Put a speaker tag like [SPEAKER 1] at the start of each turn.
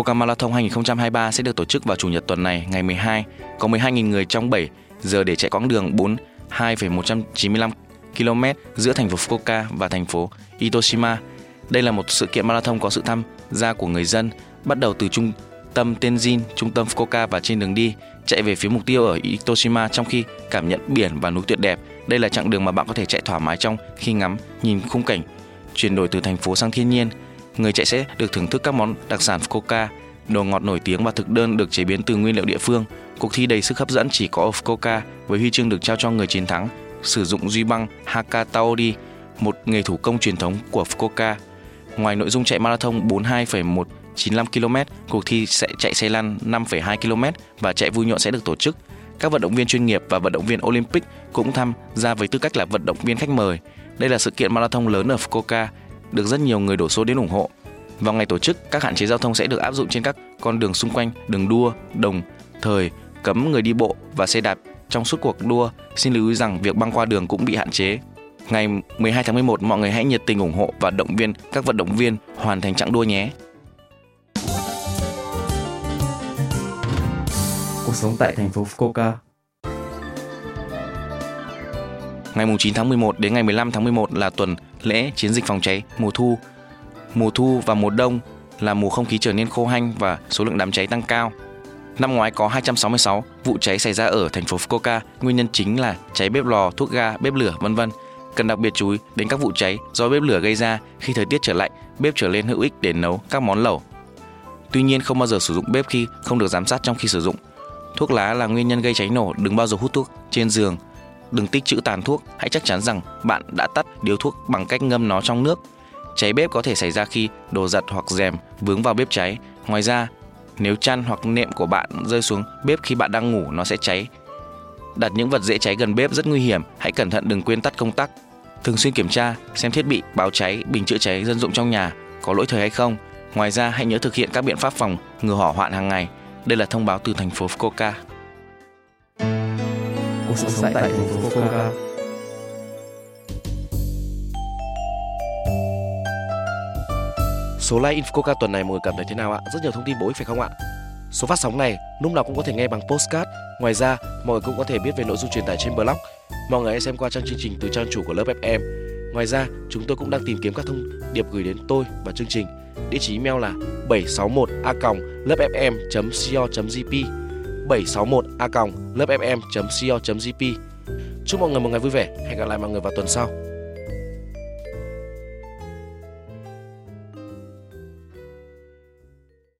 [SPEAKER 1] Coca Marathon 2023 sẽ được tổ chức vào chủ nhật tuần này, ngày 12. Có 12.000 người trong 7 giờ để chạy quãng đường 42,195 km giữa thành phố Fukuoka và thành phố Itoshima. Đây là một sự kiện marathon có sự tham gia của người dân, bắt đầu từ trung tâm Tenjin, trung tâm Fukuoka và trên đường đi chạy về phía mục tiêu ở Itoshima trong khi cảm nhận biển và núi tuyệt đẹp. Đây là chặng đường mà bạn có thể chạy thoải mái trong khi ngắm nhìn khung cảnh chuyển đổi từ thành phố sang thiên nhiên. Người chạy sẽ được thưởng thức các món đặc sản Fukuoka, đồ ngọt nổi tiếng và thực đơn được chế biến từ nguyên liệu địa phương. Cuộc thi đầy sức hấp dẫn chỉ có ở Fukuoka với huy chương được trao cho người chiến thắng sử dụng duy băng Hakataori, một nghề thủ công truyền thống của Fukuoka. Ngoài nội dung chạy marathon 42,195 km, cuộc thi sẽ chạy xe lăn 5,2 km và chạy vui nhộn sẽ được tổ chức. Các vận động viên chuyên nghiệp và vận động viên Olympic cũng tham gia với tư cách là vận động viên khách mời. Đây là sự kiện marathon lớn ở Fukuoka, được rất nhiều người đổ số đến ủng hộ. Vào ngày tổ chức, các hạn chế giao thông sẽ được áp dụng trên các con đường xung quanh đường đua, đồng, thời, cấm người đi bộ và xe đạp trong suốt cuộc đua. Xin lưu ý rằng việc băng qua đường cũng bị hạn chế. Ngày 12 tháng 11, mọi người hãy nhiệt tình ủng hộ và động viên các vận động viên hoàn thành chặng đua nhé.
[SPEAKER 2] Cuộc sống tại thành phố Fukuoka
[SPEAKER 1] Ngày 9 tháng 11 đến ngày 15 tháng 11 là tuần lễ chiến dịch phòng cháy mùa thu. Mùa thu và mùa đông là mùa không khí trở nên khô hanh và số lượng đám cháy tăng cao. Năm ngoái có 266 vụ cháy xảy ra ở thành phố Fukuoka, nguyên nhân chính là cháy bếp lò, thuốc ga, bếp lửa, vân vân. Cần đặc biệt chú ý đến các vụ cháy do bếp lửa gây ra khi thời tiết trở lạnh, bếp trở lên hữu ích để nấu các món lẩu. Tuy nhiên không bao giờ sử dụng bếp khi không được giám sát trong khi sử dụng. Thuốc lá là nguyên nhân gây cháy nổ, đừng bao giờ hút thuốc trên giường. Đừng tích trữ tàn thuốc, hãy chắc chắn rằng bạn đã tắt điếu thuốc bằng cách ngâm nó trong nước. Cháy bếp có thể xảy ra khi đồ giặt hoặc rèm vướng vào bếp cháy. Ngoài ra, nếu chăn hoặc nệm của bạn rơi xuống bếp khi bạn đang ngủ nó sẽ cháy. Đặt những vật dễ cháy gần bếp rất nguy hiểm, hãy cẩn thận đừng quên tắt công tắc. Thường xuyên kiểm tra xem thiết bị báo cháy, bình chữa cháy dân dụng trong nhà có lỗi thời hay không. Ngoài ra hãy nhớ thực hiện các biện pháp phòng ngừa hỏa hoạn hàng ngày. Đây là thông báo từ thành phố Fukuoka.
[SPEAKER 2] Cuộc sống tại thành phố Fukuoka
[SPEAKER 1] Số like Infoca tuần này mọi người cảm thấy thế nào ạ? Rất nhiều thông tin bổ ích phải không ạ? Số phát sóng này lúc nào cũng có thể nghe bằng postcard. Ngoài ra, mọi người cũng có thể biết về nội dung truyền tải trên blog. Mọi người hãy xem qua trang chương trình từ trang chủ của lớp FM. Ngoài ra, chúng tôi cũng đang tìm kiếm các thông điệp gửi đến tôi và chương trình. Địa chỉ email là 761a.lớpfm.co.jp 761a.lớpfm.co.jp Chúc mọi người một ngày vui vẻ. Hẹn gặp lại mọi người vào tuần sau.